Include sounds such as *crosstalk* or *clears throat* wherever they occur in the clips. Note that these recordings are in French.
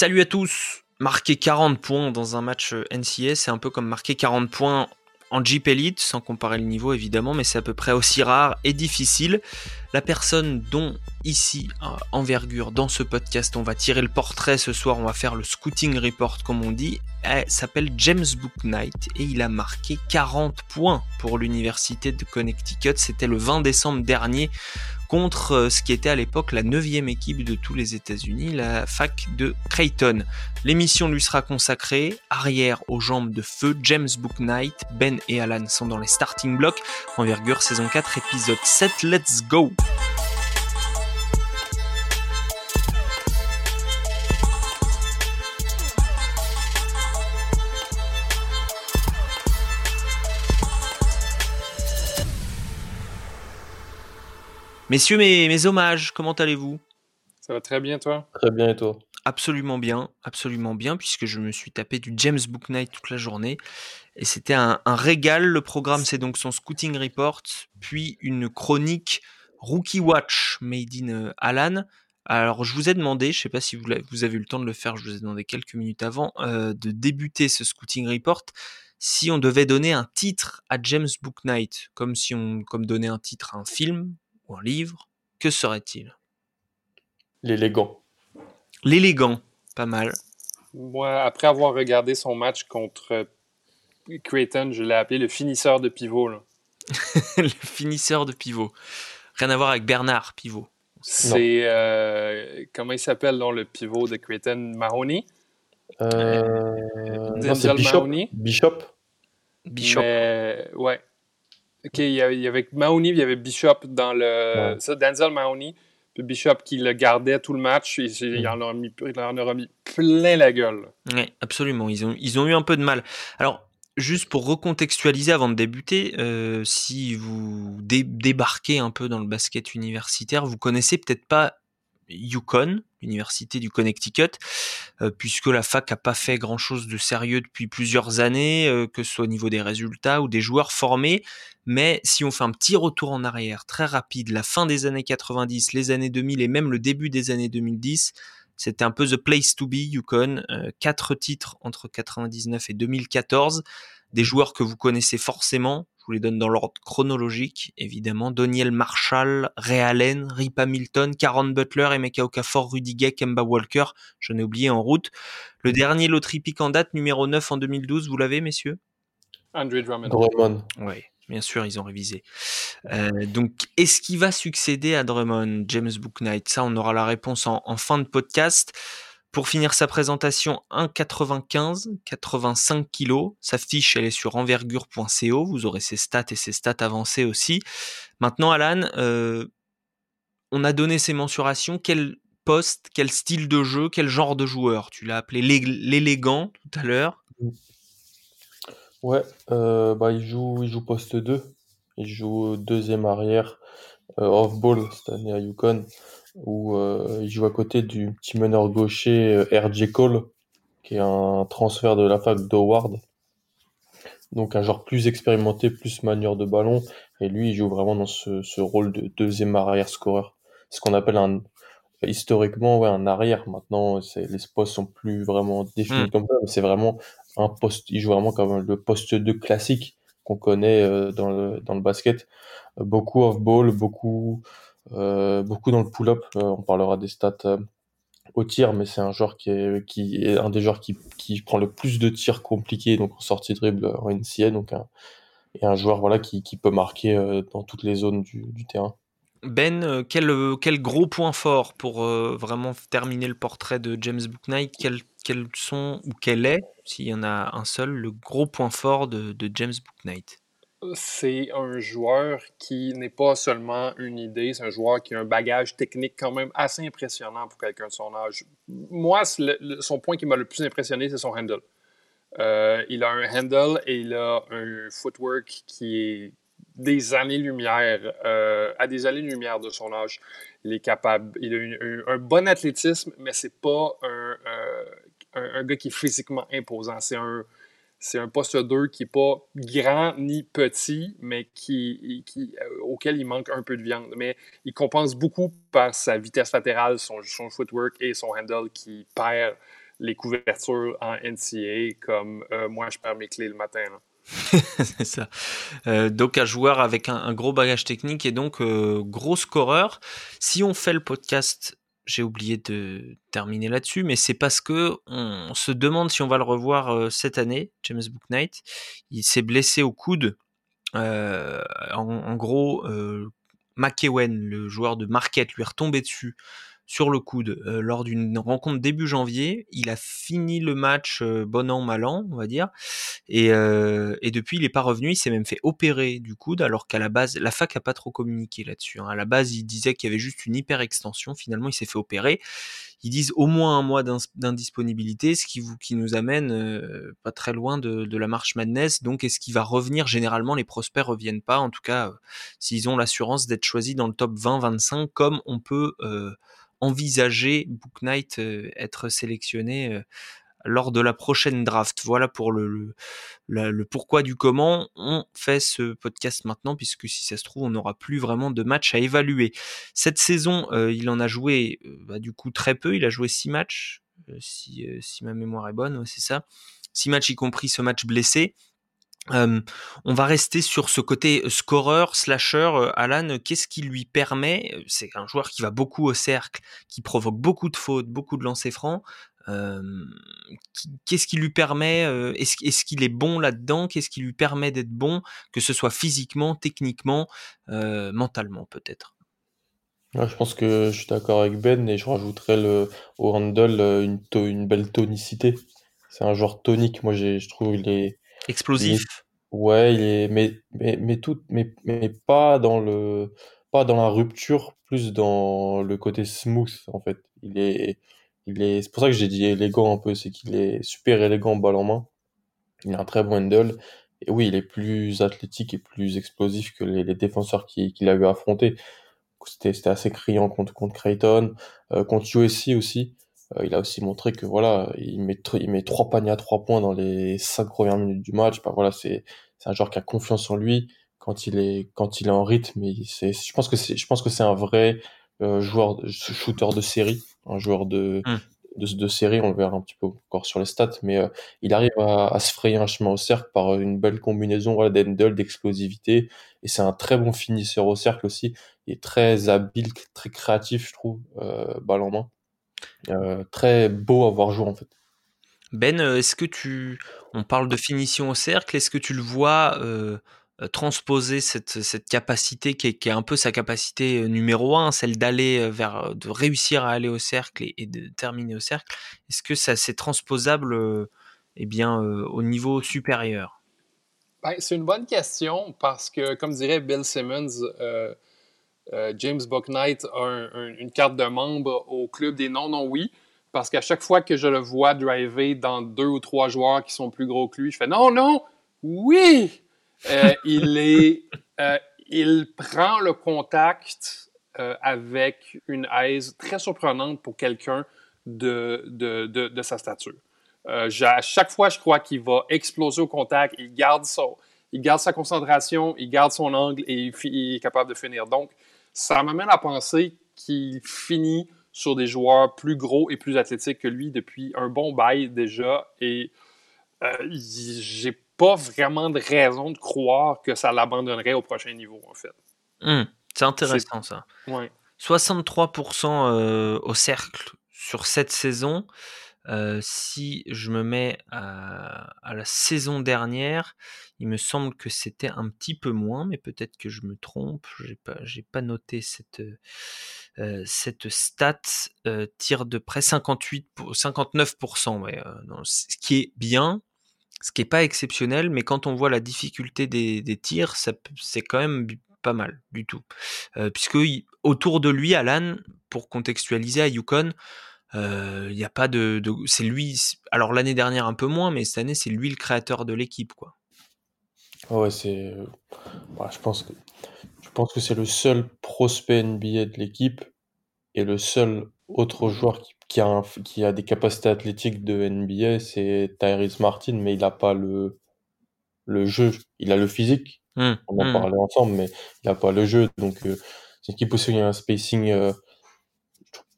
Salut à tous Marquer 40 points dans un match euh, NCS, c'est un peu comme marquer 40 points en Jeep Elite, sans comparer le niveau évidemment, mais c'est à peu près aussi rare et difficile. La personne dont ici, envergure, dans ce podcast, on va tirer le portrait ce soir, on va faire le scouting report comme on dit, elle s'appelle James Booknight et il a marqué 40 points pour l'université de Connecticut. C'était le 20 décembre dernier contre euh, ce qui était à l'époque la neuvième équipe de tous les États-Unis, la fac de Creighton. L'émission lui sera consacrée, arrière aux jambes de feu, James Booknight, Ben et Alan sont dans les starting blocks, envergure saison 4 épisode 7, let's go Messieurs, mes, hommages, comment allez-vous? Ça va très bien, toi? Très bien, et toi? Absolument bien, absolument bien, puisque je me suis tapé du James Book Night toute la journée. Et c'était un, régal. Le programme, c'est donc son Scouting Report, puis une chronique Rookie Watch made in euh, Alan. Alors, je vous ai demandé, je ne sais pas si vous avez, eu le temps de le faire, je vous ai demandé quelques minutes avant, euh, de débuter ce Scouting Report. Si on devait donner un titre à James Book Night, comme si on comme donner un titre à un film, ou un livre, que serait-il? L'élégant. L'élégant, pas mal. Moi, après avoir regardé son match contre Creighton, je l'ai appelé le finisseur de pivot. *laughs* le finisseur de pivot. Rien à voir avec Bernard Pivot. C'est. Euh, comment il s'appelle dans le pivot de Creighton? Mahoney? Euh, Denzel Bishop. Mahoney? Bishop. Bishop. ouais. OK, il y, avait, Mahoney, il y avait Bishop dans le. Ça, Denzel Mahoney, puis Bishop qui le gardait tout le match. Il, il, en, a mis, il en a mis plein la gueule. Oui, absolument. Ils ont, ils ont eu un peu de mal. Alors, juste pour recontextualiser avant de débuter, euh, si vous débarquez un peu dans le basket universitaire, vous connaissez peut-être pas Yukon, l'université du Connecticut, euh, puisque la fac a pas fait grand-chose de sérieux depuis plusieurs années, euh, que ce soit au niveau des résultats ou des joueurs formés. Mais si on fait un petit retour en arrière très rapide, la fin des années 90, les années 2000 et même le début des années 2010, c'était un peu the place to be, Yukon. Euh, quatre titres entre 99 et 2014, des joueurs que vous connaissez forcément, vous les donne dans l'ordre chronologique, évidemment. Doniel Marshall, Ray Allen, Rip Hamilton, Karen Butler, Emeka Okafor, Rudy Gay, Kemba Walker. Je ai oublié en route. Le dernier loterie pick en date, numéro 9 en 2012, vous l'avez, messieurs? Andre Drummond. Oui, bien sûr, ils ont révisé. Euh, donc, est-ce qui va succéder à Drummond, James Booknight? Ça, on aura la réponse en fin de podcast. Pour finir sa présentation, 1,95, 85 kg. Sa fiche, elle est sur envergure.co. Vous aurez ses stats et ses stats avancées aussi. Maintenant, Alan, euh, on a donné ses mensurations. Quel poste, quel style de jeu, quel genre de joueur? Tu l'as appelé l'élégant tout à l'heure. Ouais, euh, bah, il, joue, il joue poste 2. Il joue deuxième arrière euh, off-ball cette année à Yukon où euh, il joue à côté du petit meneur gaucher euh, RJ Cole, qui est un transfert de la fac d'Howard. Donc un joueur plus expérimenté, plus manieur de ballon, et lui il joue vraiment dans ce, ce rôle de deuxième arrière scoreur. Ce qu'on appelle un historiquement ouais, un arrière. Maintenant les postes sont plus vraiment définis hmm. comme ça, mais c'est vraiment un poste. Il joue vraiment comme le poste de classique qu'on connaît euh, dans le dans le basket. Beaucoup off ball, beaucoup beaucoup dans le pull-up. Euh, on parlera des stats euh, au tir, mais c'est un joueur qui est, un des joueurs qui, prend le plus de tirs compliqués, donc en sortie dribble en NCA, donc un, et un joueur voilà qui, peut marquer dans toutes les zones du, du terrain. Ben, quel, quel, gros point fort pour vraiment terminer le portrait de James Booknight quels, quels sont ou quel est, s'il y en a un seul, le gros point fort de, de James Booknight c'est un joueur qui n'est pas seulement une idée, c'est un joueur qui a un bagage technique quand même assez impressionnant pour quelqu'un de son âge. Moi, son point qui m'a le plus impressionné, c'est son handle. Euh, il a un handle et il a un footwork qui est des années-lumière, euh, à des années-lumière de son âge. Il est capable, il a un, bon athlétisme, mais c'est pas euh, un, un, gars qui est physiquement imposant. C'est un, c'est un poste 2 qui n'est pas grand ni petit, mais qui, euh, auquel il manque un peu de viande. Mais il compense beaucoup par sa vitesse latérale, son, footwork et son handle qui perd les couvertures en NCA comme moi, je perds mes clés le matin. *laughs* c'est ça. donc un joueur avec un, gros bagage technique et donc gros scoreur. Si on fait le podcast j'ai oublié de terminer là-dessus, mais c'est parce que on se demande si on va le revoir cette année, James Booknight. Il s'est blessé au coude. en, gros, McEwen, le joueur de Marquette, lui est retombé dessus sur le coude euh, lors d'une rencontre début janvier. Il a fini le match euh, bon an mal an, on va dire, et, euh, depuis il n'est pas revenu. Il s'est même fait opérer du coude, alors qu'à la base la fac a pas trop communiqué là-dessus. Hein. À la base, il disait qu'il y avait juste une hyper extension. Finalement, il s'est fait opérer. Ils disent au moins un mois d'indisponibilité, ce qui, nous amène pas très loin de, de, la marche Madness. Donc, est-ce qu'il va revenir? Généralement, les prospects reviennent pas. En tout cas, s'ils ont l'assurance d'être choisis dans le top 20-25, comme on peut envisager Book Knight euh, être sélectionné euh, lors de la prochaine draft. Voilà pour le, pourquoi du comment on fait ce podcast maintenant, puisque si ça se trouve, on n'aura plus vraiment de matchs à évaluer. Cette saison, euh, il en a joué bah, du coup très peu. Il a joué six matchs, si, si ma mémoire est bonne, c'est ça. Six matchs, y compris ce match blessé on va rester sur ce côté scoreur, slasher. Alan, qu'est-ce qui lui permet C'est un joueur qui va beaucoup au cercle, qui provoque beaucoup de fautes, beaucoup de lancers francs. qu'est-ce qui lui permet Est-ce qu'il est bon là-dedans? Qu'est-ce qui lui permet d'être bon, que ce soit physiquement, techniquement, mentalement peut-être? Je pense que je suis d'accord avec Ben et je rajouterais le, au handle une, une belle tonicité. C'est un joueur tonique. Moi, je trouve il est Explosif. Ouais, il est mais mais mais mais mais pas dans le pas dans la rupture, plus dans le côté smooth en fait. Il est il est c'est pour ça que j'ai dit élégant un peu, c'est qu'il est super élégant balle en main. Il a un très bon handle et oui, il est plus athlétique et plus explosif que les, défenseurs qu'il qui a eu à affronter. C'était c'était assez criant contre contre Creighton, euh, contre USC aussi. Euh, il a aussi montré que voilà, il met, il met trois paniers à trois points dans les cinq premières minutes du match. Bah, voilà, c'est c'est un joueur qui a confiance en lui quand il est quand il est en rythme. C'est, je pense que c'est je pense que c'est un vrai euh, joueur shooter de série, un joueur de, mmh. de, de série. On le verra un petit peu encore sur les stats, mais euh, il arrive à, à, se frayer un chemin au cercle par une belle combinaison voilà, d'handle, d'explosivité. Et c'est un très bon finisseur au cercle aussi. Il est très habile, très créatif, je trouve, euh, balle en main. Euh, très beau à voir jouer en fait. Ben, euh, est-ce que tu, on parle de finition au cercle, est-ce que tu le vois euh, transposer cette, cette capacité qui est, qui est, un peu sa capacité numéro un, celle d'aller vers, de réussir à aller au cercle et, de terminer au cercle? Est-ce que ça c'est transposable, eh bien, au niveau supérieur? Ben, C'est une bonne question parce que, comme dirait Bill Simmons, euh, James Bucknight a une carte de membre au club des non-non-oui. Parce qu'à chaque fois que je le vois driver dans deux ou trois joueurs qui sont plus gros que lui, je fais non, non, oui! Euh, *laughs* il, est, euh, il prend le contact avec une aise très surprenante pour quelqu'un de, de, de, sa stature. à chaque fois, je crois qu'il va exploser au contact. Il garde, son, il garde sa concentration, il garde son angle et il, il est capable de finir. Donc, ça m'amène à penser qu'il finit sur des joueurs plus gros et plus athlétiques que lui depuis un bon bail déjà. Et euh, j'ai pas vraiment de raison de croire que ça l'abandonnerait au prochain niveau, en fait. Hum, c'est intéressant, ça. 63% euh, au cercle sur cette saison. Euh, si je me mets à, la saison dernière, il me semble que c'était un petit peu moins, mais peut-être que je me trompe. J'ai pas, pas noté cette euh, cette stat. Euh, tire de près 58 pour 59%, ouais, ce qui est bien, ce qui est pas exceptionnel, mais quand on voit la difficulté des, tirs, c'est quand même pas mal du tout, puisque autour de lui, Alan, pour contextualiser à Yukon, il n'y a pas de, c'est lui. Alors l'année dernière un peu moins, mais cette année c'est lui le créateur de l'équipe, quoi. Ouais, c'est. je pense que je pense que c'est le seul prospect NBA de l'équipe et le seul autre joueur qui, qui a, qui a des capacités athlétiques de NBA, c'est Tyrese Martin, mais il n'a pas le le jeu. Il a le physique. Mmh, On en mmh. parlait ensemble, mais il n'a pas le jeu. Donc c'est une équipe aussi où il y a un spacing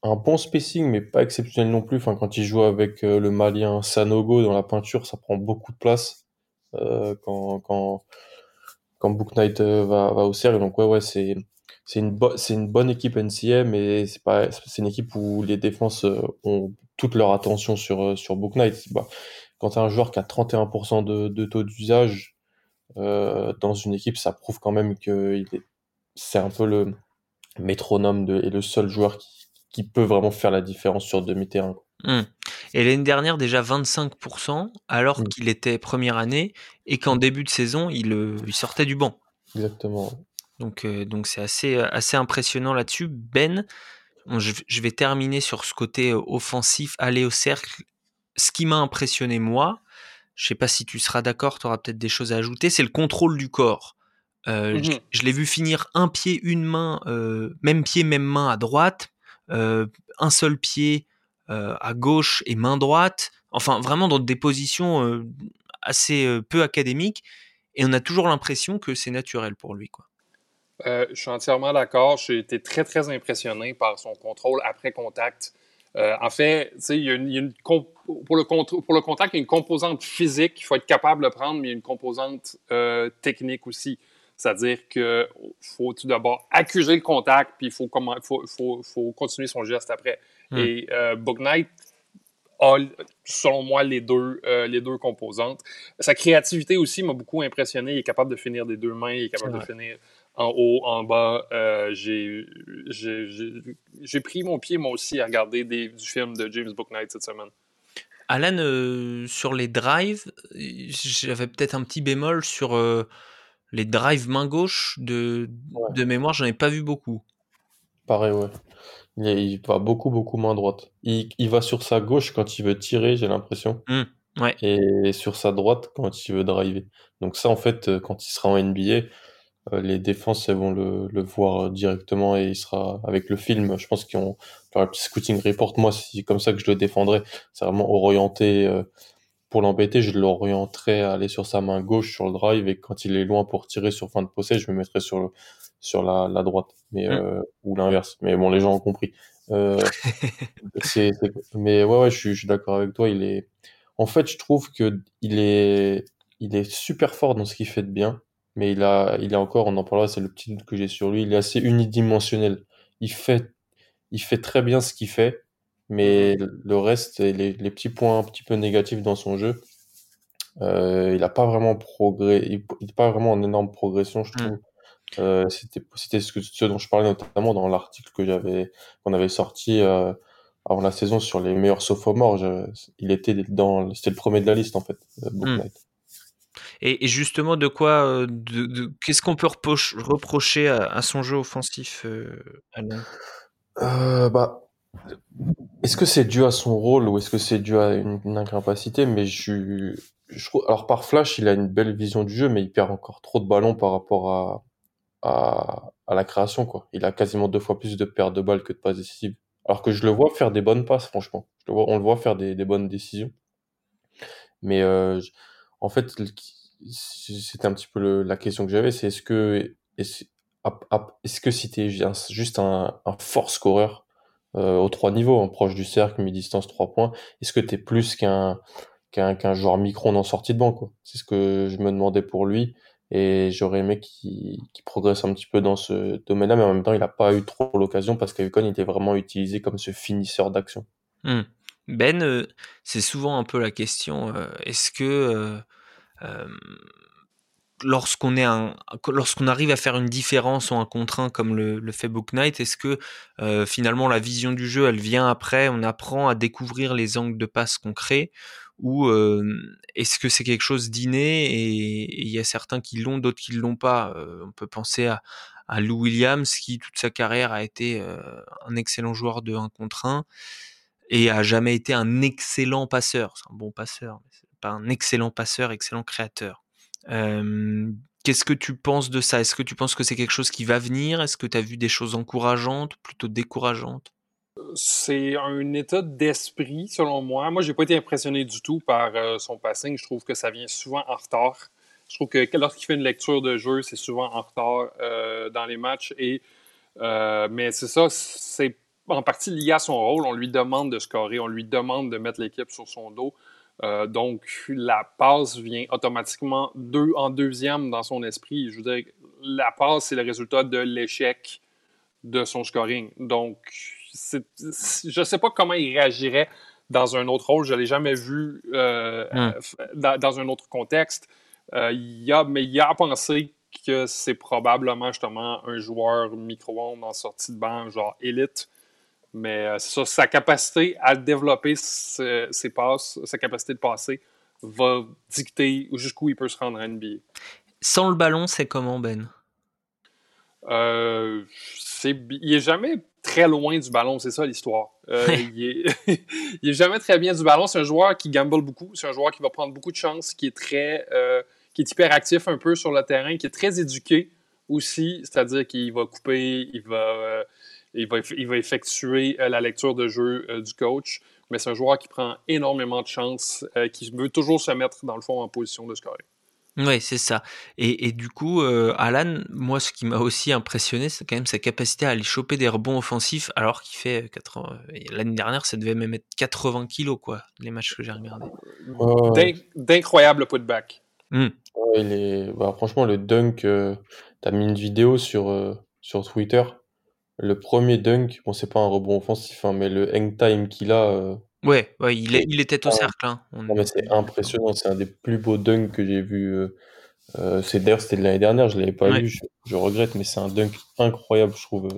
un bon spacing, mais pas exceptionnel non plus. Enfin, quand il joue avec euh, le Malien Sanogo dans la peinture, ça prend beaucoup de place euh, quand, quand, quand Book Knight euh, va, va au cercle. Donc, ouais, ouais, c'est, une, une bonne équipe NCA, mais c'est une équipe où les défenses ont toute leur attention sur, sur Book Knight. Bah, quand tu as un joueur qui a 31% de, de taux d'usage dans une équipe, ça prouve quand même que c'est un peu le métronome et le seul joueur qui, qui peut vraiment faire la différence sur demi-terrain. Mmh. Et l'année dernière, déjà 25%, alors mmh. qu'il était première année et qu'en mmh. début de saison, il, euh, il, sortait du banc. Exactement. Donc, euh, donc c'est assez, assez impressionnant là-dessus. Ben, je, je, vais terminer sur ce côté euh, offensif, aller au cercle. Ce qui m'a impressionné, moi, je sais pas si tu seras d'accord, tu auras peut-être des choses à ajouter, c'est le contrôle du corps. Euh, je, je l'ai vu finir un pied, une main, euh, même pied, même main à droite, euh, un seul pied euh, à gauche et main droite. Enfin, vraiment dans des positions euh, assez peu académiques. Et on a toujours l'impression que c'est naturel pour lui. Quoi. je suis entièrement d'accord. J'ai été très, très impressionné par son contrôle après contact. en fait, il y a une, pour, le pour le contact, il y a une composante physique qu'il faut être capable de prendre, mais il y a une composante technique aussi. C'est-à-dire qu'il faut tout d'abord accuser le contact, puis il faut, faut, faut, faut continuer son geste après. Hmm. Et euh, Knight a, selon moi, les deux, euh, les deux composantes. Sa créativité aussi m'a beaucoup impressionné. Il est capable de finir des deux mains, il est capable de finir en haut, en bas. Euh, j'ai pris mon pied, moi aussi, à regarder des, du film de James Booknight cette semaine. Alan, euh, sur les drives, j'avais peut-être un petit bémol sur euh, les drives main gauche de, de mémoire, j'en ai pas vu beaucoup. Pareil, ouais. Il, va beaucoup, beaucoup main droite. Il, il, va sur sa gauche quand il veut tirer, j'ai l'impression. Mmh, ouais. Et sur sa droite quand il veut driver. Donc ça, en fait, euh, quand il sera en NBA, euh, les défenses elles vont le, le, voir directement et il sera avec le film. Je pense qu'ils ont un petit scouting report. Moi, c'est comme ça que je le défendrais. C'est vraiment orienté euh, pour l'embêter, je l'orienterai à aller sur sa main gauche sur le drive et quand il est loin pour tirer sur fin de possession, je me mettrai sur le, sur la, la droite, mais mm. euh, ou l'inverse. Mais bon, les gens ont compris. Euh, *laughs* mais ouais, ouais, je suis, je suis d'accord avec toi. Il est, en fait, je trouve que il est, il est super fort dans ce qu'il fait de bien, mais il a, il est encore, on en parlera, c'est le petit doute que j'ai sur lui. Il est assez unidimensionnel. Il fait, il fait très bien ce qu'il fait, mais le reste, les, les petits points un petit peu négatifs dans son jeu, euh, il n'a pas vraiment progrès, il n'est pas vraiment en énorme progression, je trouve. Mm. Euh, c'était c'était ce, dont je parlais notamment dans l'article que j'avais qu'on avait sorti euh, avant la saison sur les meilleurs sophomores. Je, il était dans c'était le premier de la liste en fait. Euh, mm. Et, et, justement, de quoi, de, de, qu'est-ce qu'on peut reprocher à, à, son jeu offensif, euh, Alain? Euh, Bah, est-ce que c'est dû à son rôle ou est-ce que c'est dû à une, incapacité? Mais je, je trouve, alors par flash, il a une belle vision du jeu, mais il perd encore trop de ballons par rapport à, à, la création. Quoi. Il a quasiment deux fois plus de pertes de balles que de passes décisives. Alors que je le vois faire des bonnes passes, franchement. On le voit faire des, bonnes décisions. Mais euh, en fait, c'était un petit peu la question que j'avais, c'est est-ce que est-ce, que si t'es juste un, un fort scoreur, euh, aux trois niveaux, hein, proche du cercle, mi-distance, trois points. Est-ce que tu es plus qu'un qu'un joueur micro en sortie de banc quoi? C'est ce que je me demandais pour lui et j'aurais aimé qu'il progresse un petit peu dans ce domaine-là, mais en même temps, il n'a pas eu trop l'occasion parce qu'Ayukon était vraiment utilisé comme ce finisseur d'action. Mmh. Ben, euh, c'est souvent un peu la question. Euh, est-ce que euh, lorsqu'on est un, lorsqu'on arrive à faire une différence ou un contre un comme le, le fait Book Knight, est-ce que euh, finalement la vision du jeu elle vient après, on apprend à découvrir les angles de passe qu'on crée ou est-ce que c'est quelque chose d'inné et il y a certains qui l'ont, d'autres qui l'ont pas? Euh, on peut penser à, Lou Williams qui toute sa carrière a été euh, un excellent joueur de 1 contre 1 et a jamais été un excellent passeur. C'est un bon passeur, mais c'est pas un excellent passeur, excellent créateur. Euh, Qu'est-ce que tu penses de ça? Est-ce que tu penses que c'est quelque chose qui va venir? Est-ce que tu as vu des choses encourageantes, plutôt décourageantes? C'est un état d'esprit, selon moi. Moi, j'ai pas été impressionné du tout par euh, son passing. Je trouve que ça vient souvent en retard. Je trouve que lorsqu'il fait une lecture de jeu, c'est souvent en retard euh, dans les matchs. Et, euh, mais c'est ça, c'est en partie lié à son rôle. On lui demande de scorer, on lui demande de mettre l'équipe sur son dos. Euh, donc, la passe vient automatiquement deux, en deuxième dans son esprit. Je veux dire, la passe, c'est le résultat de l'échec de son scoring. Donc, je ne sais pas comment il réagirait dans un autre rôle. Je ne l'ai jamais vu euh, hmm. dans, un autre contexte. Euh, il a, mais il a pensé que c'est probablement justement un joueur micro-ondes en sortie de banc, genre élite. Mais euh, sa capacité à développer ses, passes, sa capacité de passer, va dicter jusqu'où il peut se rendre à NBA. Sans le ballon, c'est comment, Ben? Euh, Il est jamais très loin du ballon, c'est ça l'histoire. Euh, il, est... *laughs* est jamais très bien du ballon. C'est un joueur qui gamble beaucoup. C'est un joueur qui va prendre beaucoup de chances, qui est très, euh, qui est hyper actif un peu sur le terrain, qui est très éduqué aussi. C'est-à-dire qu'il va couper, il va il va, effectuer euh, la lecture de jeu euh, du coach, mais c'est un joueur qui prend énormément de chance, euh, qui veut toujours se mettre, dans le fond, en position de scorer. Oui, c'est ça. Et, du coup, Alan, moi, ce qui m'a aussi impressionné, c'est quand même sa capacité à aller choper des rebonds offensifs, alors qu'il fait 80. L'année dernière, ça devait même être 80 kilos, quoi, les matchs que j'ai regardés. D'incroyables putback. Mmh. il est... Bah, franchement, le dunk, tu as mis une vidéo sur, sur Twitter le premier dunk, bon, c'est pas un rebond offensif, hein, mais le hang time qu'il a. Euh, ouais, ouais, il, est, il était au cercle. Hein. mais c'est impressionnant, c'est un des plus beaux dunks que j'ai vu. Euh, euh, c'est d'ailleurs c'était de l'année dernière, je l'avais pas vu, je, regrette, mais c'est un dunk incroyable, je trouve,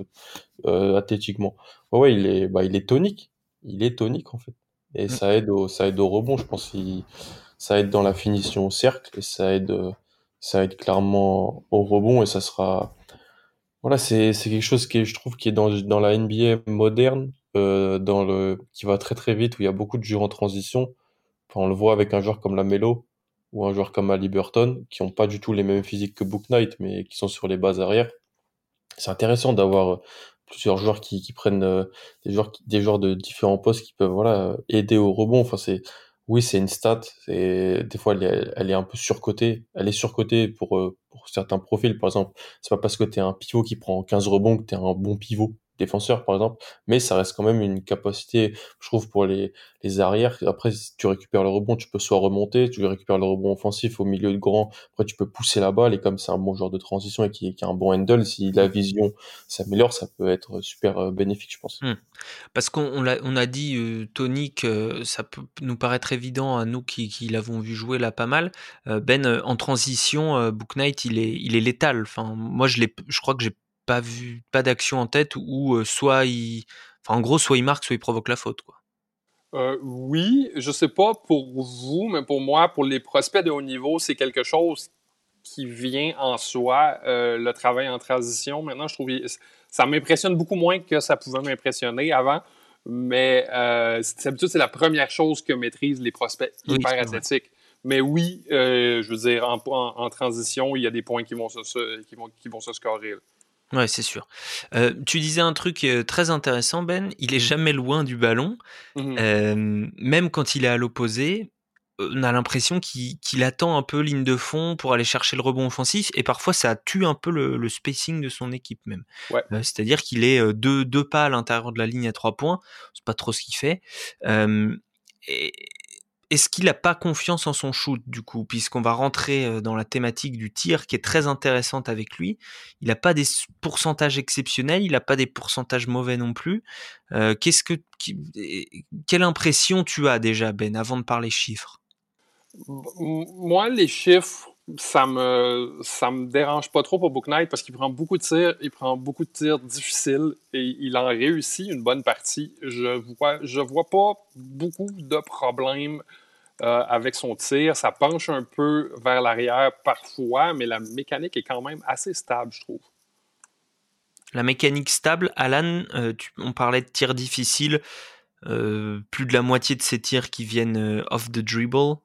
athlétiquement. Ouais, ouais, il est, bah, il est tonique, il est tonique en fait, et mm. ça aide au, ça aide au rebond, je pense, ça aide dans la finition au cercle et ça aide, ça aide clairement au rebond et ça sera, voilà, c'est quelque chose qui est, je trouve, qui est dans, dans la NBA moderne, euh, dans le, qui va très très vite, où il y a beaucoup de jeux en transition. on le voit avec un joueur comme la Melo ou un joueur comme Ali Burton, qui ont pas du tout les mêmes physiques que Book Knight, mais qui sont sur les bases arrière. C'est intéressant d'avoir plusieurs joueurs qui, qui prennent euh, des joueurs des joueurs de différents postes qui peuvent voilà aider au rebond. Enfin, c'est oui, c'est une stat. C'est des fois elle est, elle est un peu surcotée. Elle est surcotée pour euh, pour certains profils. Par exemple, c'est pas parce que tu es un pivot qui prend 15 rebonds que tu es un bon pivot défenseur, par exemple, mais ça reste quand même une capacité, je trouve, pour les, les arrières. Après, si tu récupères le rebond, tu peux soit remonter, tu récupères le rebond offensif au milieu de grand, après tu peux pousser la balle, et comme c'est un bon genre de transition et qui, qui a un bon handle, si la vision s'améliore, ça peut être super euh, bénéfique, je pense. Hmm. Parce qu'on a, on a dit, euh, Tony, que ça peut nous paraître évident à nous qui, qui l'avons vu jouer là pas mal. Euh, ben, en transition, Book Knight, il est, il est létal. Enfin, moi, je, je crois que j'ai pas vu, pas d'action en tête où soit il, enfin en gros, soit il marque, soit il provoque la faute, quoi. Euh, oui, je sais pas pour vous, mais pour moi, pour les prospects de haut niveau, c'est quelque chose qui vient en soi, euh, le travail en transition. Maintenant, je trouve ça m'impressionne beaucoup moins que ça pouvait m'impressionner avant, mais euh, d'habitude, c'est la première chose que maîtrisent les prospects hyper athlétiques. Mais oui, je veux dire, en, transition, il y a des points qui vont se, qui vont, qui vont se scorer. Ouais, c'est sûr. Euh, tu disais un truc euh, très intéressant, Ben. Il est jamais loin du ballon. Mmh même quand il est à l'opposé, on a l'impression qu'il attend un peu ligne de fond pour aller chercher le rebond offensif. Et parfois, ça tue un peu le, spacing de son équipe même. Euh, c'est-à-dire qu'il est deux, deux pas à l'intérieur de la ligne à trois points. C'est pas trop ce qu'il fait. et, est-ce qu'il n'a pas confiance en son shoot du coup, puisqu'on va rentrer dans la thématique du tir qui est très intéressante avec lui. Il n'a pas des pourcentages exceptionnels, il n'a pas des pourcentages mauvais non plus. qu'est-ce que, quelle impression tu as déjà Ben avant de parler chiffres? Moi, les chiffres, ça me ça me dérange pas trop pour Book Knight parce qu'il prend beaucoup de tirs, il prend beaucoup de tirs difficiles et il en réussit une bonne partie. Je vois je vois pas beaucoup de problèmes euh, avec son tir. Ça penche un peu vers l'arrière parfois, mais la mécanique est quand même assez stable, je trouve. La mécanique stable, Alan, euh, on parlait de tirs difficiles. Euh, plus de la moitié de ces tirs qui viennent off the dribble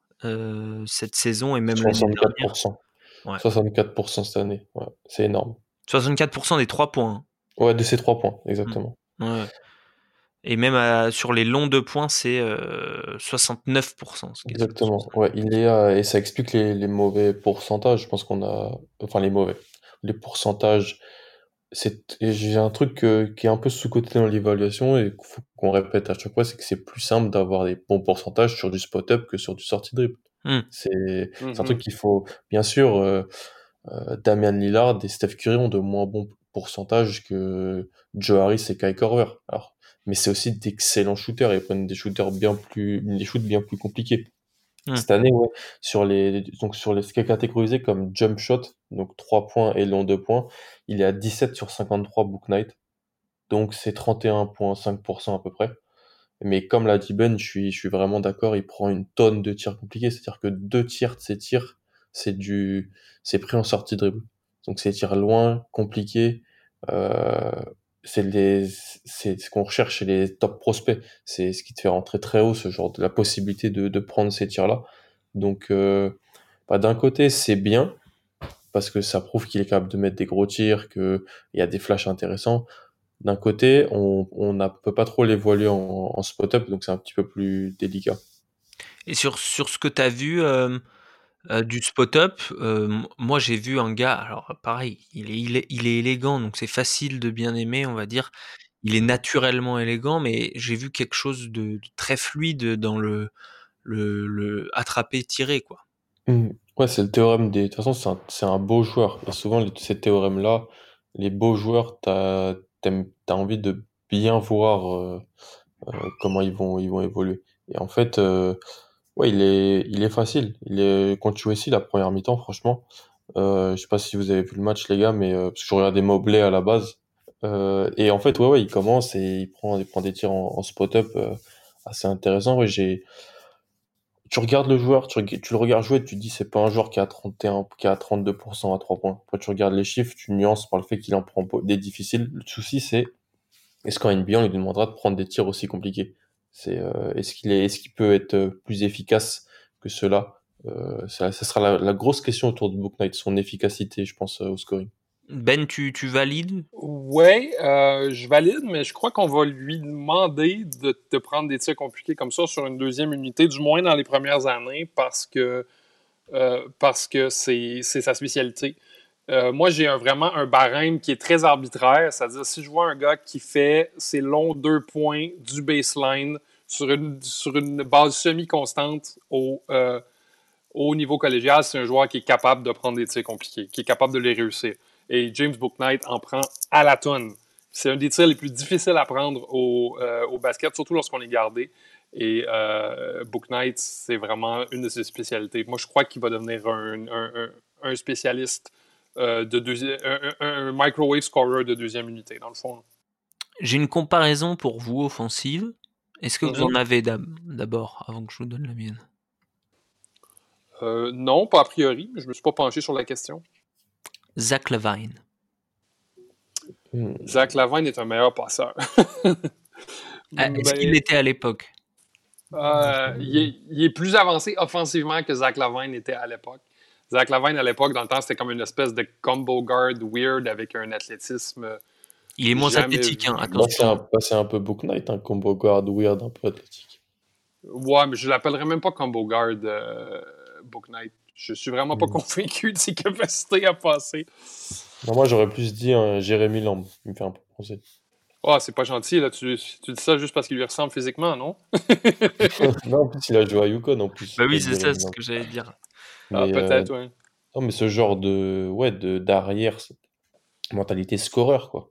cette saison et même 64%. 64% cette année, c'est énorme. 64% des 3 points. Hein. Ouais, de ces 3 points, exactement. Ouais. Et même sur les longs deux points, c'est 69%. Exactement. Ouais, il est, et ça explique les, les, mauvais pourcentages. Je pense qu'on a, enfin les mauvais, les pourcentages j'ai un truc qui est un peu sous-côté dans l'évaluation et qu'on répète à chaque fois, c'est que c'est plus simple d'avoir des bons pourcentages sur du spot-up que sur du sortie dribble. Mmh. C'est un truc mmh qu'il faut, bien sûr, euh, euh, Damian Lillard et Steph Curry ont de moins bons pourcentages que Joe Harris et Kai Korver. Alors, mais c'est aussi d'excellents shooters. Ils prennent des shooters bien plus, des shoots bien plus compliqués. Mmh. Cette année, sur les, donc sur les, ce qui est catégorisé comme jump shot, donc 3 points et long 2 points, il est à 17 sur 53 Book Night. Donc c'est 31,5% à peu près. Mais comme l'a dit Ben, je suis, je suis vraiment d'accord, il prend une tonne de tirs compliqués. C'est-à-dire que deux tiers de ces tirs, c'est du, c'est pris en sortie dribble. Donc c'est tirs loin, compliqués. Euh, c'est les, ce qu'on recherche chez les top prospects. C'est ce qui te fait rentrer très haut, ce genre de la possibilité de, de prendre ces tirs-là. Donc, euh, bah, d'un côté, c'est bien parce que ça prouve qu'il est capable de mettre des gros tirs, qu'il y a des flashs intéressants. D'un côté, on ne peut pas trop l'évaluer en, en spot-up, donc c'est un petit peu plus délicat. Et sur, sur ce que tu as vu, euh, euh, du spot-up, euh, moi j'ai vu un gars, alors pareil, il est, élégant, donc c'est facile de bien aimer, on va dire. Il est naturellement élégant, mais j'ai vu quelque chose de, très fluide dans le, le, attraper-tirer, quoi. Mmh. Ouais, c'est le théorème des. De toute façon, c'est un, beau joueur. Et souvent, ces théorèmes-là, les beaux joueurs, t'as as envie de bien voir euh, comment ils vont, ils vont évoluer. Et en fait, Ouais, il est, il est facile. Il est contre ici la première mi-temps, franchement. Euh, je sais pas si vous avez vu le match, les gars, mais euh, parce que je regardais Mobley à la base. Euh, et en fait, ouais, ouais, il commence et il prend, il prend des tirs en, spot-up euh, assez intéressant. Ouais, j'ai, tu regardes le joueur, tu, le regardes jouer, tu te dis c'est pas un joueur qui a 31, qui a 32% à 3 points. Après, tu regardes les chiffres, tu nuances par le fait qu'il en prend des difficiles. Le souci, c'est est-ce qu'en NBA, on lui demandera de prendre des tirs aussi compliqués? C'est euh, est-ce qu'il est, est-ce qu'il peut être euh, plus efficace que cela? Euh, ça, ça, sera la, grosse question autour de Book Knight, son efficacité, je pense, au scoring. Ben, tu, tu valides? Oui, euh, je valide, mais je crois qu'on va lui demander de te prendre des tirs compliqués comme ça sur une deuxième unité, du moins dans les premières années, parce que euh, parce que c'est sa spécialité. Euh, moi, j'ai vraiment un barème qui est très arbitraire, c'est-à-dire si je vois un gars qui fait ses longs deux points du baseline sur une, sur une base semi-constante au, euh, au niveau collégial, c'est un joueur qui est capable de prendre des tirs compliqués, qui est capable de les réussir. Et James Booknight en prend à la tonne. C'est un des tirs les plus difficiles à prendre au, euh, au basket, surtout lorsqu'on est gardé. Et Booknight, c'est vraiment une de ses spécialités. Moi, je crois qu'il va devenir un, un, un spécialiste euh, de un, microwave scorer de deuxième unité, dans le fond. J'ai une comparaison pour vous offensive. Est-ce que vous en mhm. avez d'abord, avant que je vous donne la mienne? Euh, Non, pas a priori. Je ne me suis pas penché sur la question. Zach Levine. Hmm. Zach Levine est un meilleur passeur. *laughs* Ah, est-ce qu'il l'était à l'époque? euh, il, il, est, plus avancé offensivement que Zach Levine était à l'époque. Zach Lavine, à l'époque, dans le temps, c'était comme une espèce de combo guard weird avec un athlétisme. Il est moins athlétique, hein, attention. C'est un, peu Book Knight, un combo guard weird, un peu athlétique. Ouais, mais je l'appellerais même pas combo guard euh, Book Knight. Je suis vraiment pas hmm. convaincu de ses capacités à passer. moi, j'aurais plus dit un Jérémy Lamb. Il me fait un peu penser. Oh, c'est pas gentil, là. Tu, tu, dis ça juste parce qu'il lui ressemble physiquement, non? *laughs* non, en plus, il a joué à Yukon, en plus. Bah oui, c'est ça, ce que j'allais dire. Ah, peut-être, euh, oui. Non, mais ce genre de, ouais, de, d'arrière, mentalité scoreur, quoi.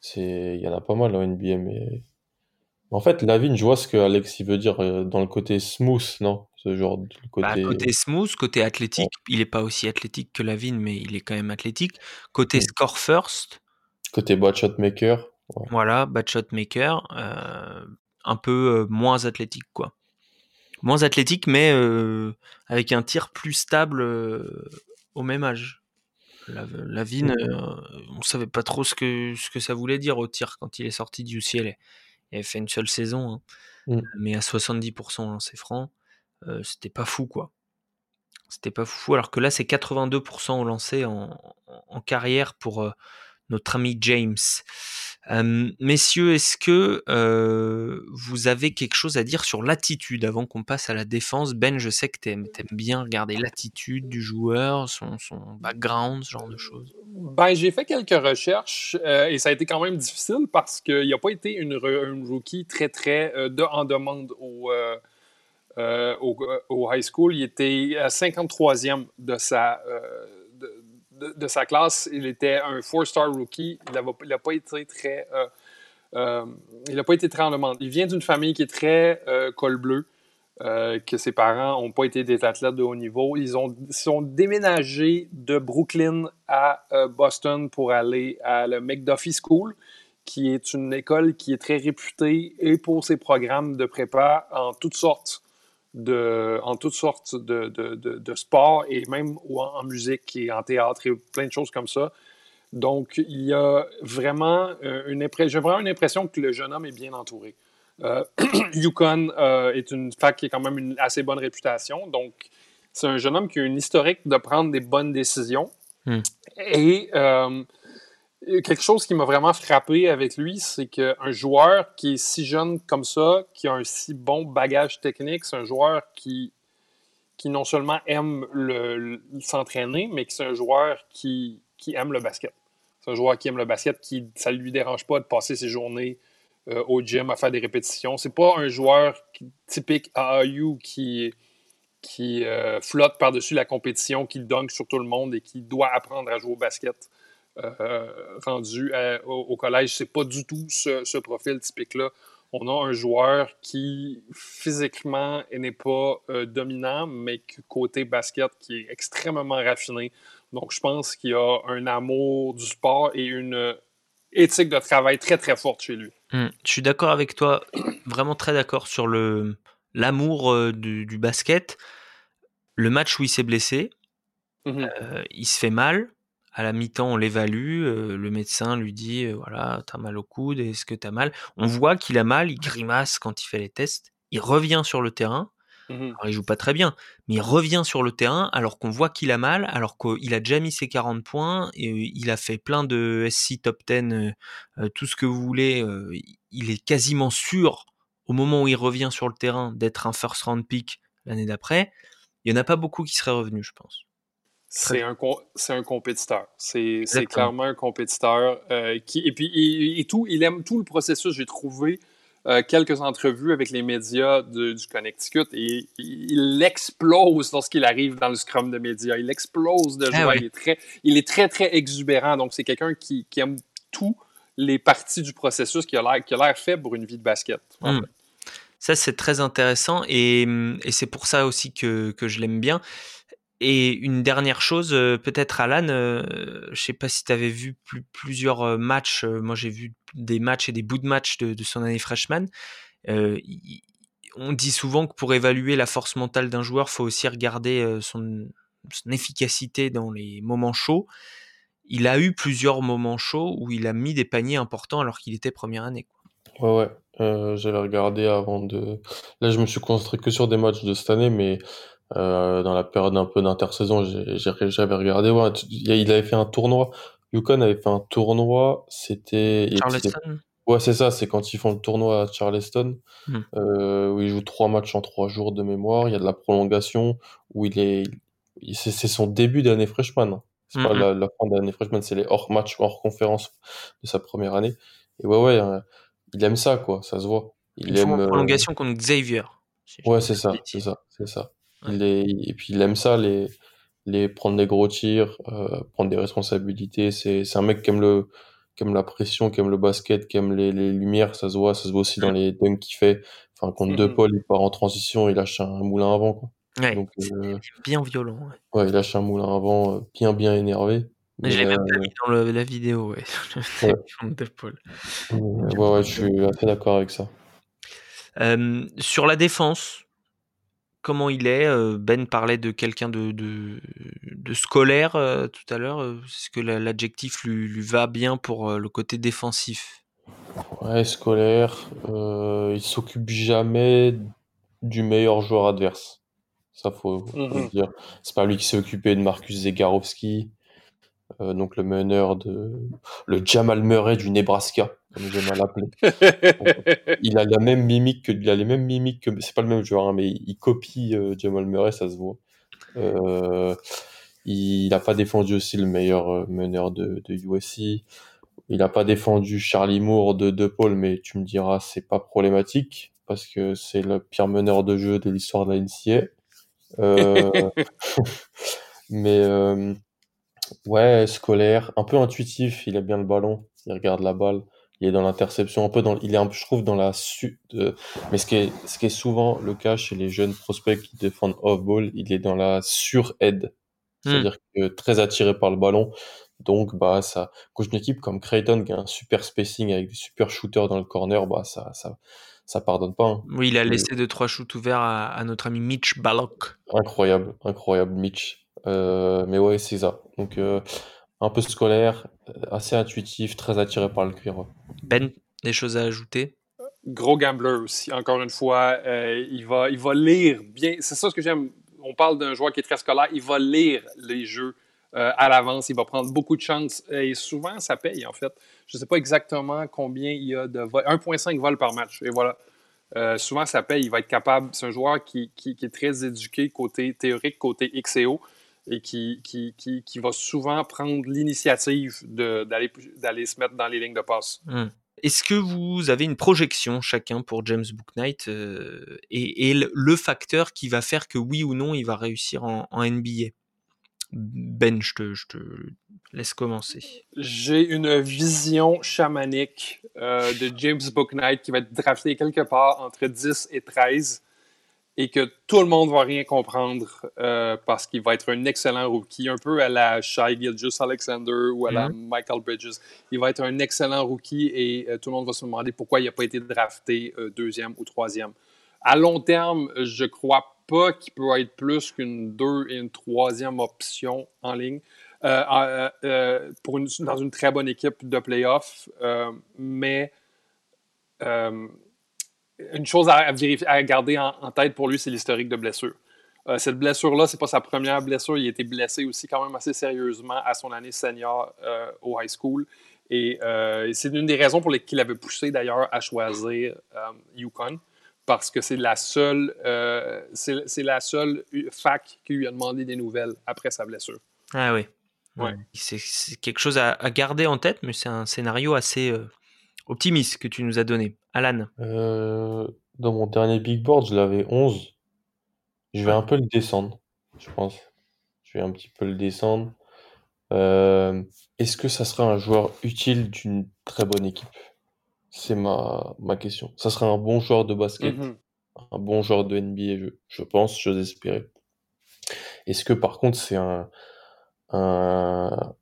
C'est, il y en a pas mal en NBA, mais en fait, Lavine, je vois ce que Alex il veut dire euh, dans le côté smooth, non? Ce genre de bah, côté. côté smooth, côté athlétique. Il est pas aussi athlétique que Lavine, mais il est quand même athlétique. Côté score first. Côté bad shot maker. Voilà, bad shot maker. Euh, un peu moins athlétique, quoi moins athlétique, mais euh, avec un tir plus stable euh, au même âge. La, Lavine, euh, on savait pas trop ce que, ce que ça voulait dire au tir quand il est sorti du UCLA. Il avait fait une seule saison, hein. mm. mais à 70% lancé franc, c'était pas fou quoi. C'était pas fou, alors que là c'est 82% au lancé en, en, carrière pour notre ami James. Euh, messieurs, est-ce que euh, vous avez quelque chose à dire sur l'attitude avant qu'on passe à la défense? Ben, je sais que tu aimes, bien regarder l'attitude du joueur, son, background, ce genre de choses. Ben, j'ai fait quelques recherches euh, et ça a été quand même difficile parce qu'il n'a pas été une, rookie très, très en demande au, au, au, high school. Il était 53e de sa de, sa classe. Il était un four-star rookie. Il n'a pas été très. Euh, euh, il en demande. Il vient d'une famille qui est très euh, col bleu, que ses parents n'ont pas été des athlètes de haut niveau. Ils ont sont déménagés de Brooklyn à Boston pour aller à le McDuffie School, qui est une école qui est très réputée et pour ses programmes de prépa en toutes sortes de, en toutes sortes de, de, de, sports et même en, musique et en théâtre et plein de choses comme ça. Donc, il y a vraiment euh, une, j'ai vraiment une impression que le jeune homme est bien entouré. Euh, *clears throat* Yukon euh, est une fac qui a quand même une assez bonne réputation. Donc, c'est un jeune homme qui a une historique de prendre des bonnes décisions. Hmm. Et euh, quelque chose qui m'a vraiment frappé avec lui, c'est qu'un joueur qui est si jeune comme ça, qui a un si bon bagage technique, c'est un joueur qui, qui non seulement aime s'entraîner, mais qui c'est un joueur qui, qui aime le basket. C'est un joueur qui aime le basket, qui ça ne lui dérange pas de passer ses journées euh, au gym à faire des répétitions. C'est pas un joueur typique AAU qui, qui euh, flotte par-dessus la compétition, qui dunk sur tout le monde et qui doit apprendre à jouer au basket. Euh, rendu au, collège. C'est pas du tout ce, profil typique-là. On a un joueur qui physiquement n'est pas euh, dominant, mais côté basket qui est extrêmement raffiné. Donc je pense qu'il y a un amour du sport et une éthique de travail très très forte chez lui. Hmm. je suis d'accord avec toi, vraiment très d'accord sur le l'amour euh, du, basket. Le match où il s'est blessé, mm-hmm. il se fait mal à la mi-temps, on l'évalue, euh, le médecin lui dit euh, voilà, t'as mal au coude, est-ce que t'as mal? On voit qu'il a mal, il grimace quand il fait les tests, il revient sur le terrain. Mmh alors, il joue pas très bien, mais il revient sur le terrain alors qu'on voit qu'il a mal, alors qu'il a déjà mis ses 40 points, et il a fait plein de SC top 10, euh, tout ce que vous voulez. il est quasiment sûr, au moment où il revient sur le terrain, d'être un first round pick l'année d'après. Il y en a pas beaucoup qui seraient revenus, je pense. C'est un, c'est un compétiteur. C'est, clairement un compétiteur. Euh, qui, et puis, et, tout, il aime tout le processus. J'ai trouvé euh, quelques entrevues avec les médias du Connecticut et il explose lorsqu'il arrive dans le scrum de médias. Il explose de ah joie. il, est très, il est très, très exubérant. Donc, c'est quelqu'un qui, qui aime tout les parties du processus qui a l'air, qui a l'air fait pour une vie de basket. Hmm. Ça, c'est très intéressant et, et c'est pour ça aussi que, que je l'aime bien. Et une dernière chose, euh, peut-être Alan, euh, je sais pas si tu avais vu plusieurs euh, matchs, moi j'ai vu des matchs et des bouts de matchs de, son année freshman. on dit souvent que pour évaluer la force mentale d'un joueur, faut aussi regarder son, efficacité dans les moments chauds. Il a eu plusieurs moments chauds où il a mis des paniers importants alors qu'il était première année. Ouais, ouais. j'avais regardé avant de. Là, je me suis concentré que sur des matchs de cette année, mais euh, dans la période un peu d'intersaison, j'avais regardé. Ouais, il avait fait un tournoi. Yukon avait fait un tournoi. C'était. Charleston. Ouais, c'est ça. C'est quand ils font le tournoi à Charleston, hmm. euh, où ils jouent trois matchs en trois jours de mémoire. Il y a de la prolongation où il est. C'est son début d'année freshman. Hein. C'est pas hmm, hmm. la, fin d'année freshman, c'est les hors match, hors conférence de sa première année. Et ouais, ouais, euh, il aime ça, quoi. Ça se voit. Il aime. Une prolongation contre Xavier. ouais, c'est ça, c'est ça, c'est ça et puis il aime ça, les, les prendre des gros tirs, euh, prendre des responsabilités. C'est, c'est un mec qui aime le, qui aime la pression, qui aime le basket, qui aime les, les lumières. Ça se voit, ça se voit aussi dans les dunks qu'il fait. Enfin, contre deux Paul, il part en transition, il lâche un moulin avant, quoi. Ouais, Donc, euh, bien violent. Ouais. il lâche un moulin avant, euh, bien, bien énervé. Mais je l'ai même pas mis dans la vidéo, ouais. *laughs* de Paul. Ouais, ouais, je suis assez d'accord avec ça. sur la défense, comment il est Ben parlait de quelqu'un de, de, scolaire tout à l'heure. Est-ce que l'adjectif lui, lui, va bien pour le côté défensif? Ouais, scolaire. il s'occupe jamais du meilleur joueur adverse. Ça, faut, faut le mmh dire. C'est pas lui qui s'est occupé de Marcus Zegarowski, donc le meneur de. le Jamal Murray du Nebraska. Comme j'aime à l'appeler. *laughs* il a la même mimique que, il a les mêmes mimiques que, c'est pas le même joueur, hein, mais il, copie euh, Jamal Murray, ça se voit. Euh, il n'a pas défendu aussi le meilleur euh, meneur de, de USC. Il n'a pas défendu Charlie Moore de De Paul, mais tu me diras, c'est pas problématique parce que c'est le pire meneur de jeu de l'histoire de la NCA. Euh, *laughs* mais euh, ouais, scolaire, un peu intuitif. Il a bien le ballon, il regarde la balle, il est dans l'interception, un peu dans, il est un peu, je trouve, dans la su, mais ce qui est, ce qui est souvent le cas chez les jeunes prospects qui défendent off-ball, il est dans la sur-aide. Hmm. C'est-à-dire que très attiré par le ballon. Donc, bah, ça, coach une équipe comme Creighton, qui a un super spacing avec des super shooters dans le corner, bah, ça, ça, ça pardonne pas. Hein. Oui, il a laissé deux, trois shoots ouverts à, notre ami Mitch Ballock. Incroyable, incroyable, Mitch. Euh, mais ouais, c'est ça. Donc, euh, un peu scolaire, euh, assez intuitif, très attiré par le cuir. Ben, des choses à ajouter? Gros gambler aussi, encore une fois. il, va, il va lire bien. C'est ça ce que j'aime. On parle d'un joueur qui est très scolaire. Il va lire les jeux euh, à l'avance. Il va prendre beaucoup de chances et souvent, ça paye, en fait. Je ne sais pas exactement combien il y a de vols. 1,5 vols par match. Et voilà. Euh, souvent, ça paye. Il va être capable. C'est un joueur qui, qui, est très éduqué côté théorique, côté XCO, et qui, qui, qui va souvent prendre l'initiative d'aller se mettre dans les lignes de passe. Hmm. Est-ce que vous avez une projection chacun pour James Booknight euh, et, le, facteur qui va faire que oui ou non il va réussir en, en NBA ben, je te, laisse commencer. J'ai une vision chamanique euh, de James Booknight qui va être drafté quelque part entre 10 et 13 et que tout le monde va rien comprendre euh, parce qu'il va être un excellent rookie, un peu à la Shai Gilgis Alexander ou à la mm-hmm. Michael Bridges. Il va être un excellent rookie et euh, tout le monde va se demander pourquoi il n'a pas été drafté deuxième ou troisième. À long terme, je crois pas qu'il peut être plus qu'une deux et une troisième option en ligne. Euh, euh, euh, pour une, dans une très bonne équipe de playoff. mais une chose à, à garder en, tête pour lui, c'est l'historique de blessure. cette blessure-là, c'est pas sa première blessure. Il a été blessé aussi quand même assez sérieusement à son année senior au high school. Et c'est une des raisons pour lesquelles il avait poussé d'ailleurs à choisir Yukon parce que c'est la seule, euh, c'est la seule fac qui lui a demandé des nouvelles après sa blessure. Ah oui. Ouais. C'est quelque chose à, garder en tête, mais c'est un scénario assez euh, optimiste que tu nous as donné. Alan euh, Dans mon dernier big board, je l'avais 11. Je vais un peu le descendre, je pense. Je vais un petit peu le descendre. Est-ce que ça sera un joueur utile d'une très bonne équipe? C'est ma, ma question. Ça serait un bon joueur de basket, mmh un bon joueur de NBA, je, je pense, j'ose espérer. Est-ce que par contre c'est un, un,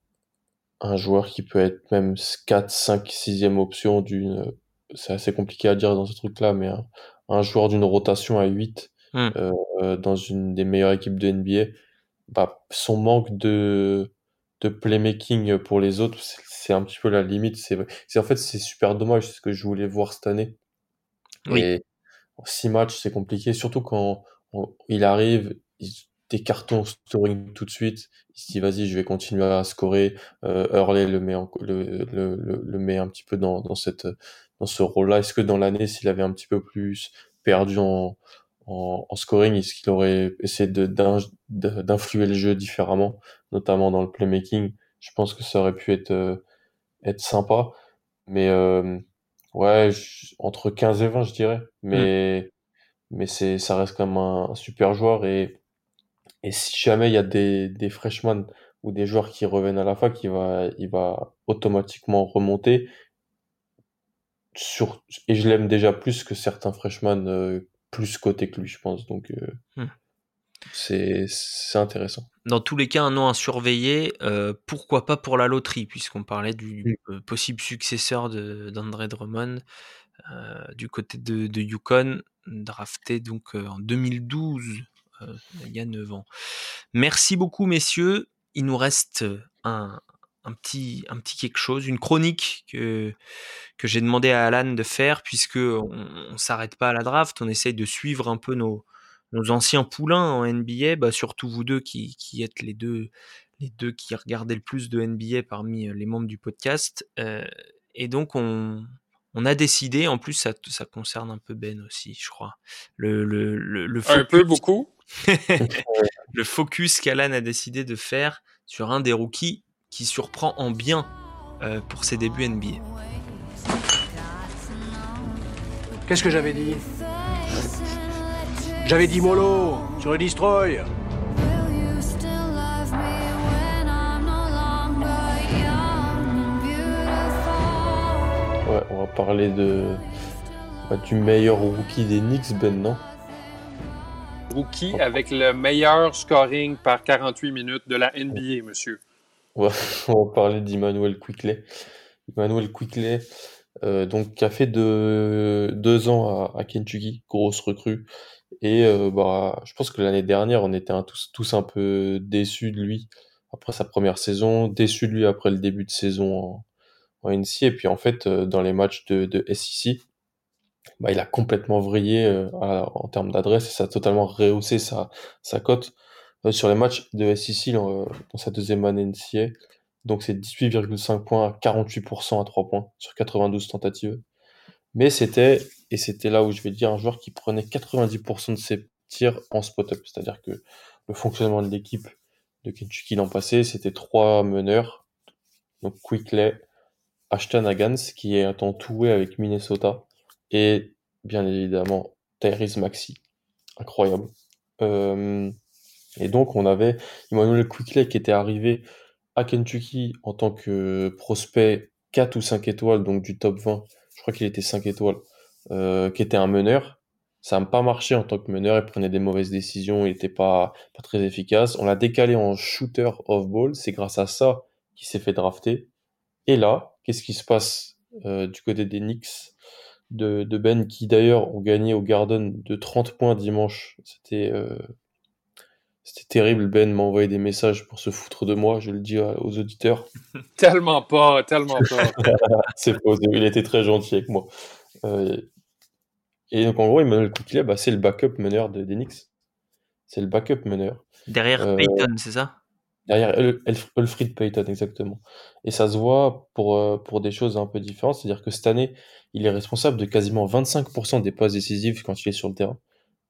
un joueur qui peut être même 4, 5, 6e option d'une. C'est assez compliqué à dire dans ce truc-là, mais un, joueur d'une rotation à 8 mmh. euh, dans une des meilleures équipes de NBA, bah, son manque de, de playmaking pour les autres, c'est un petit peu la limite. C'est, en fait, c'est super dommage. C'est ce que je voulais voir cette année. Oui. Et six matchs, c'est compliqué, surtout quand il arrive, des cartons scoring tout de suite. Il se dit, vas-y, je vais continuer à scorer. Euh, Hurley le met, le, le, le, met un petit peu dans, dans, cette, dans ce rôle-là. Est-ce que dans l'année, s'il avait un petit peu plus perdu en, en, en scoring, est-ce qu'il aurait essayé de, d'influer le jeu différemment, notamment dans le playmaking? Je pense que ça aurait pu être, euh, être sympa. Mais euh, ouais, entre 15 et 20, je dirais. Mais, mm. mais c'est, ça reste quand même un, super joueur. Et, et si jamais il y a des, des freshmen ou des joueurs qui reviennent à la fac, il va, il va automatiquement remonter. Sur, et je l'aime déjà plus que certains freshmen euh, plus côté que lui, je pense. Donc, euh, mm. C'est intéressant. Dans tous les cas, un nom à surveiller, euh, pourquoi pas pour la loterie, puisqu'on parlait du euh, possible successeur d'André Drummond du côté de, de Yukon, drafté donc en 2012, il y a 9 ans. Merci beaucoup, messieurs. Il nous reste un, un petit, quelque chose, une chronique que, que j'ai demandé à Alan de faire, puisque on, on s'arrête pas à la draft, on essaye de suivre un peu nos, anciens poulains en NBA, surtout vous deux qui, êtes les deux, les deux qui regardaient le plus de NBA parmi euh, les membres du podcast. Euh, et donc, on, on a décidé, en plus ça, ça concerne un peu Ben aussi, je crois. Le, le, le, un peu beaucoup? *laughs* le focus qu'Alan a décidé de faire sur un des rookies qui surprend en bien euh, pour ses débuts NBA. Qu'est-ce que j'avais dit? J'avais dit mollo sur le destroy. Ouais, on va parler de bah, du meilleur rookie des Knicks, Ben, non? Rookie avec le meilleur scoring par 48 minutes de la NBA, monsieur. Ouais, *laughs* on va parler d'Emmanuel Quickley. Emmanuel Quickley, euh, donc, qui a fait de, deux ans à, Kentucky, grosse recrue. Et euh, bah, je pense que l'année dernière, on était tous, tous un peu déçus de lui après sa première saison, déçus de lui après le début de saison en, en NC. Et puis en fait, euh, dans les matchs de, SEC, bah, il a complètement vrillé euh, en termes d'adresse et ça a totalement rehaussé sa, sa cote. Euh, sur les matchs de SEC dans, dans sa deuxième année NCA, donc c'est 18,5 points à 48% à 3 points sur 92 tentatives. Mais c'était, et c'était là où je vais dire, un joueur qui prenait 90% de ses tirs en spot-up. C'est-à-dire que le fonctionnement de l'équipe de Kentucky l'an passé, c'était trois meneurs. Donc Quickley, Ashton Agans qui est un temps toué avec Minnesota et bien évidemment Tyrese Maxi, incroyable. Euh, et donc on avait Emmanuel Quickley qui était arrivé à Kentucky en tant que prospect 4 ou 5 étoiles, donc du top 20, je crois qu'il était 5 étoiles, euh, qui était un meneur. Ça n'a pas marché en tant que meneur, il prenait des mauvaises décisions, il n'était pas, pas très efficace. On l'a décalé en shooter off-ball, c'est grâce à ça qu'il s'est fait drafter. Et là, qu'est-ce qui se passe euh, du côté des Knicks de, de Ben, qui d'ailleurs ont gagné au Garden de 30 points dimanche. C'était euh, c'était terrible. Ben m'a envoyé des messages pour se foutre de moi, je le dis aux auditeurs. *laughs* tellement pas, tellement pas. *laughs* c'est faux, il était très gentil avec moi. Euh, et donc en gros, Emmanuel Quickley, bah, c'est le backup meneur de, des Knicks. C'est le backup meneur. Derrière Payton, c'est ça? Derrière Elfried Payton, exactement. Et ça se voit pour, euh, pour des choses un peu différentes. C'est-à-dire que cette année, il est responsable de quasiment 25% des passes décisives quand il est sur le terrain.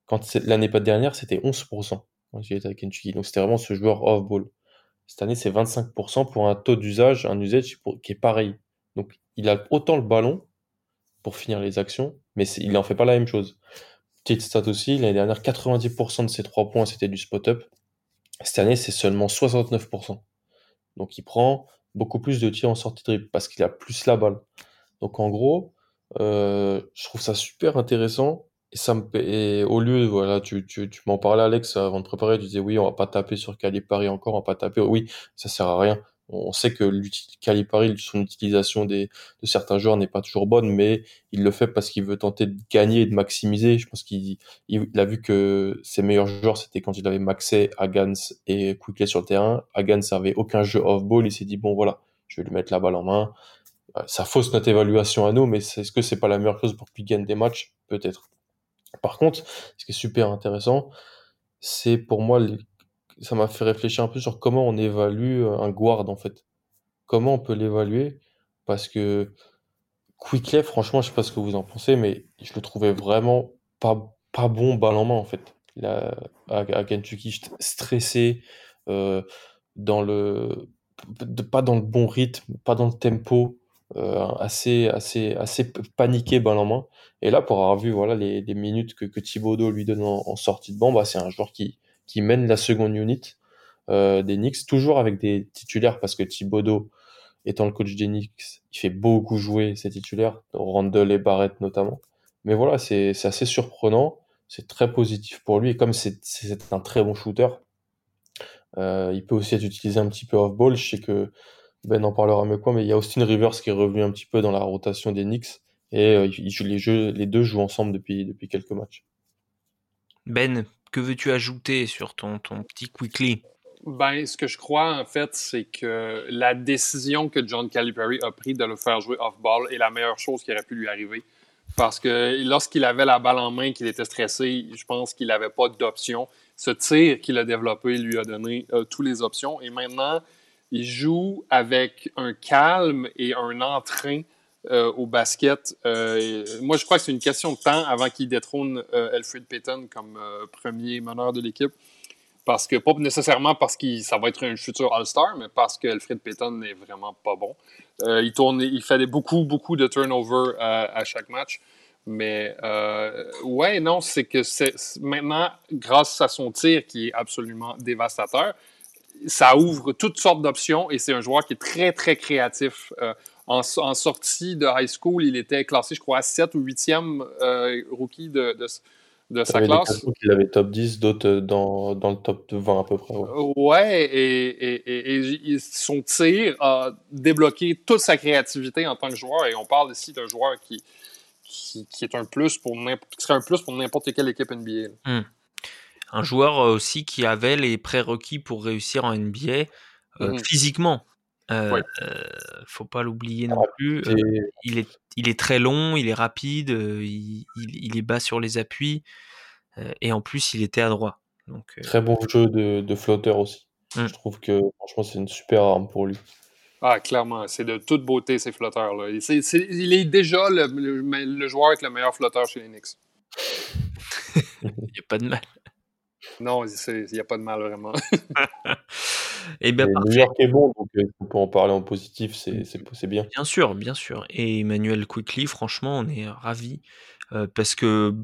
Quand l'année pas dernière, c'était 11% quand il était avec Kentucky. Donc c'était vraiment ce joueur off-ball. Cette année, c'est 25% pour un taux d'usage, un usage qui est pareil. Donc il a autant le ballon pour finir les actions, mais il n'en fait pas la même chose. Petite stat aussi, l'année dernière, 90% de ses 3 points, c'était du spot-up. Cette année, c'est seulement 69%. Donc il prend beaucoup plus de tirs en sortie de parce qu'il a plus la balle. Donc en gros, euh, je trouve ça super intéressant. Et ça me et au lieu, voilà, tu, tu, tu m'en parlais, Alex, avant de préparer, tu disais oui, on va pas taper sur Calipari encore, on va pas taper. Oui, ça sert à rien. On sait que Calipari, son utilisation des, de certains joueurs n'est pas toujours bonne, mais il le fait parce qu'il veut tenter de gagner et de maximiser. Je pense qu'il il, a vu que ses meilleurs joueurs, c'était quand il avait maxé Agans et Quickley sur le terrain. Agans avait aucun jeu off-ball. Il s'est dit, bon, voilà, je vais lui mettre la balle en main. Ça fausse notre évaluation à nous, mais est-ce que c'est pas la meilleure chose pour qu'il gagne des matchs? Peut-être. Par contre, ce qui est super intéressant, c'est pour moi ça m'a fait réfléchir un peu sur comment on évalue euh, un guard en fait. Comment on peut l'évaluer? Parce que Quickley, franchement, je sais pas ce que vous en pensez, mais je le trouvais vraiment pas, pas bon balle en main en fait. à, à, Kentucky, stressé, euh, dans le, pas dans le bon rythme, pas dans le tempo, euh, assez, assez, assez paniqué balle en main. Et là, pour avoir vu voilà, les, les minutes que, que Thibodeau lui donne en, sortie de banc, bah, c'est un joueur qui, qui mène la seconde unit euh, des Knicks, toujours avec des titulaires, parce que Thibodeau, étant le coach des Knicks, il fait beaucoup jouer ses titulaires, Randall et Barrett notamment. Mais voilà, c'est assez surprenant, c'est très positif pour lui, et comme c'est un très bon shooter, euh, il peut aussi être utilisé un petit peu off-ball. Je sais que Ben en parlera mieux quoi, mais il y a Austin Rivers qui est revenu un petit peu dans la rotation des Knicks, et euh, les, deux jouent ensemble depuis quelques matchs. Ben, que veux-tu ajouter sur ton, ton petit quickly? Ben, ce que je crois, en fait, c'est que la décision que John Calipari a prise de le faire jouer off-ball est la meilleure chose qui aurait pu lui arriver. Parce que lorsqu'il avait la balle en main, qu'il était stressé, je pense qu'il n'avait pas d'option. Ce tir qu'il a développé lui a donné euh, toutes les options. Et maintenant, il joue avec un calme et un entrain euh, au basket. Euh, moi, je crois que c'est une question de temps avant qu'il détrône euh, Alfred Payton comme premier meneur de l'équipe. Parce que, pas nécessairement parce que ça va être un futur All-Star, mais parce que Alfred Payton n'est vraiment pas bon. il, tourne, il fait beaucoup, beaucoup de turnovers à, chaque match. Mais ouais, non, c'est que maintenant, grâce à son tir qui est absolument dévastateur, ça ouvre toutes sortes d'options et c'est un joueur qui est très, très créatif. En, sortie de high school, il était classé, je crois, à 7 ou 8e euh, rookie de, de, sa classe. Il avait top 10, d'autres euh, dans, dans, le top 20 à peu près. Ouais, et, et, son tir a débloqué toute sa créativité en tant que joueur. Et on parle ici d'un joueur qui, qui, est un plus pour serait un plus pour n'importe quelle équipe NBA. Hmm. Un joueur euh, aussi qui avait les prérequis pour réussir en NBA mm-hmm. physiquement. Euh, faut pas l'oublier non plus. il, est, il est très long, il est rapide, il, il, est bas sur les appuis, et en plus il était à droit. Donc, Très bon jeu de, de flotteur aussi. Mmh. Je trouve que franchement c'est une super arme pour lui. Ah, clairement, c'est de toute beauté ces flotteurs-là. il est déjà le, le, joueur avec le meilleur flotteur chez les *laughs* Knicks. il n'y a pas de mal. Non, il n'y a pas de mal vraiment. Et *laughs* eh bien, New York est bon, donc euh, on peut en parler en positif, c'est bien. Bien sûr, bien sûr. Et Emmanuel Quickly, franchement, on est ravis euh, parce que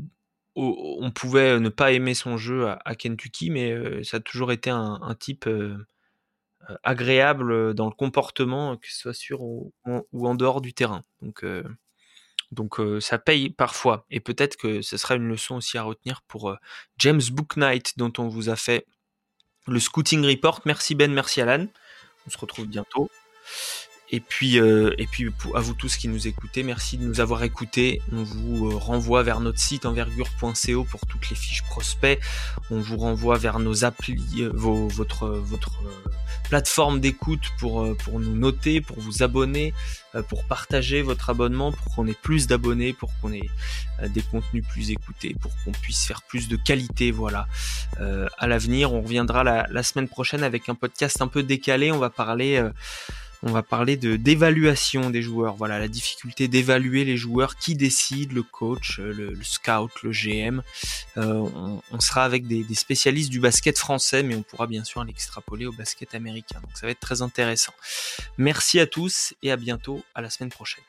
on pouvait ne pas aimer son jeu à, Kentucky, mais euh, ça a toujours été un, type agréable dans le comportement, que ce soit sur ou, en dehors du terrain. Donc, donc ça paye parfois. Et peut-être que ce sera une leçon aussi à retenir pour James Booknight, dont on vous a fait le Scouting Report. Merci Ben, merci Alan. On se retrouve bientôt. Et puis, euh, et puis à vous tous qui nous écoutez, merci de nous avoir écoutés. On vous euh, renvoie vers notre site envergure.co pour toutes les fiches prospects. On vous renvoie vers nos applis, euh, votre, votre plateforme d'écoute pour, pour nous noter, pour vous abonner, pour partager votre abonnement, pour qu'on ait plus d'abonnés, pour qu'on ait des contenus plus écoutés, pour qu'on puisse faire plus de qualité. Voilà. à l'avenir, on reviendra la, la, semaine prochaine avec un podcast un peu décalé. On va parler on va parler de d'évaluation des joueurs. Voilà, la difficulté d'évaluer les joueurs, qui décide, le coach, euh, le, scout, le GM. Euh, on, sera avec des, des, spécialistes du basket français, mais on pourra bien sûr l'extrapoler au basket américain. Donc ça va être très intéressant. Merci à tous et à bientôt, à la semaine prochaine.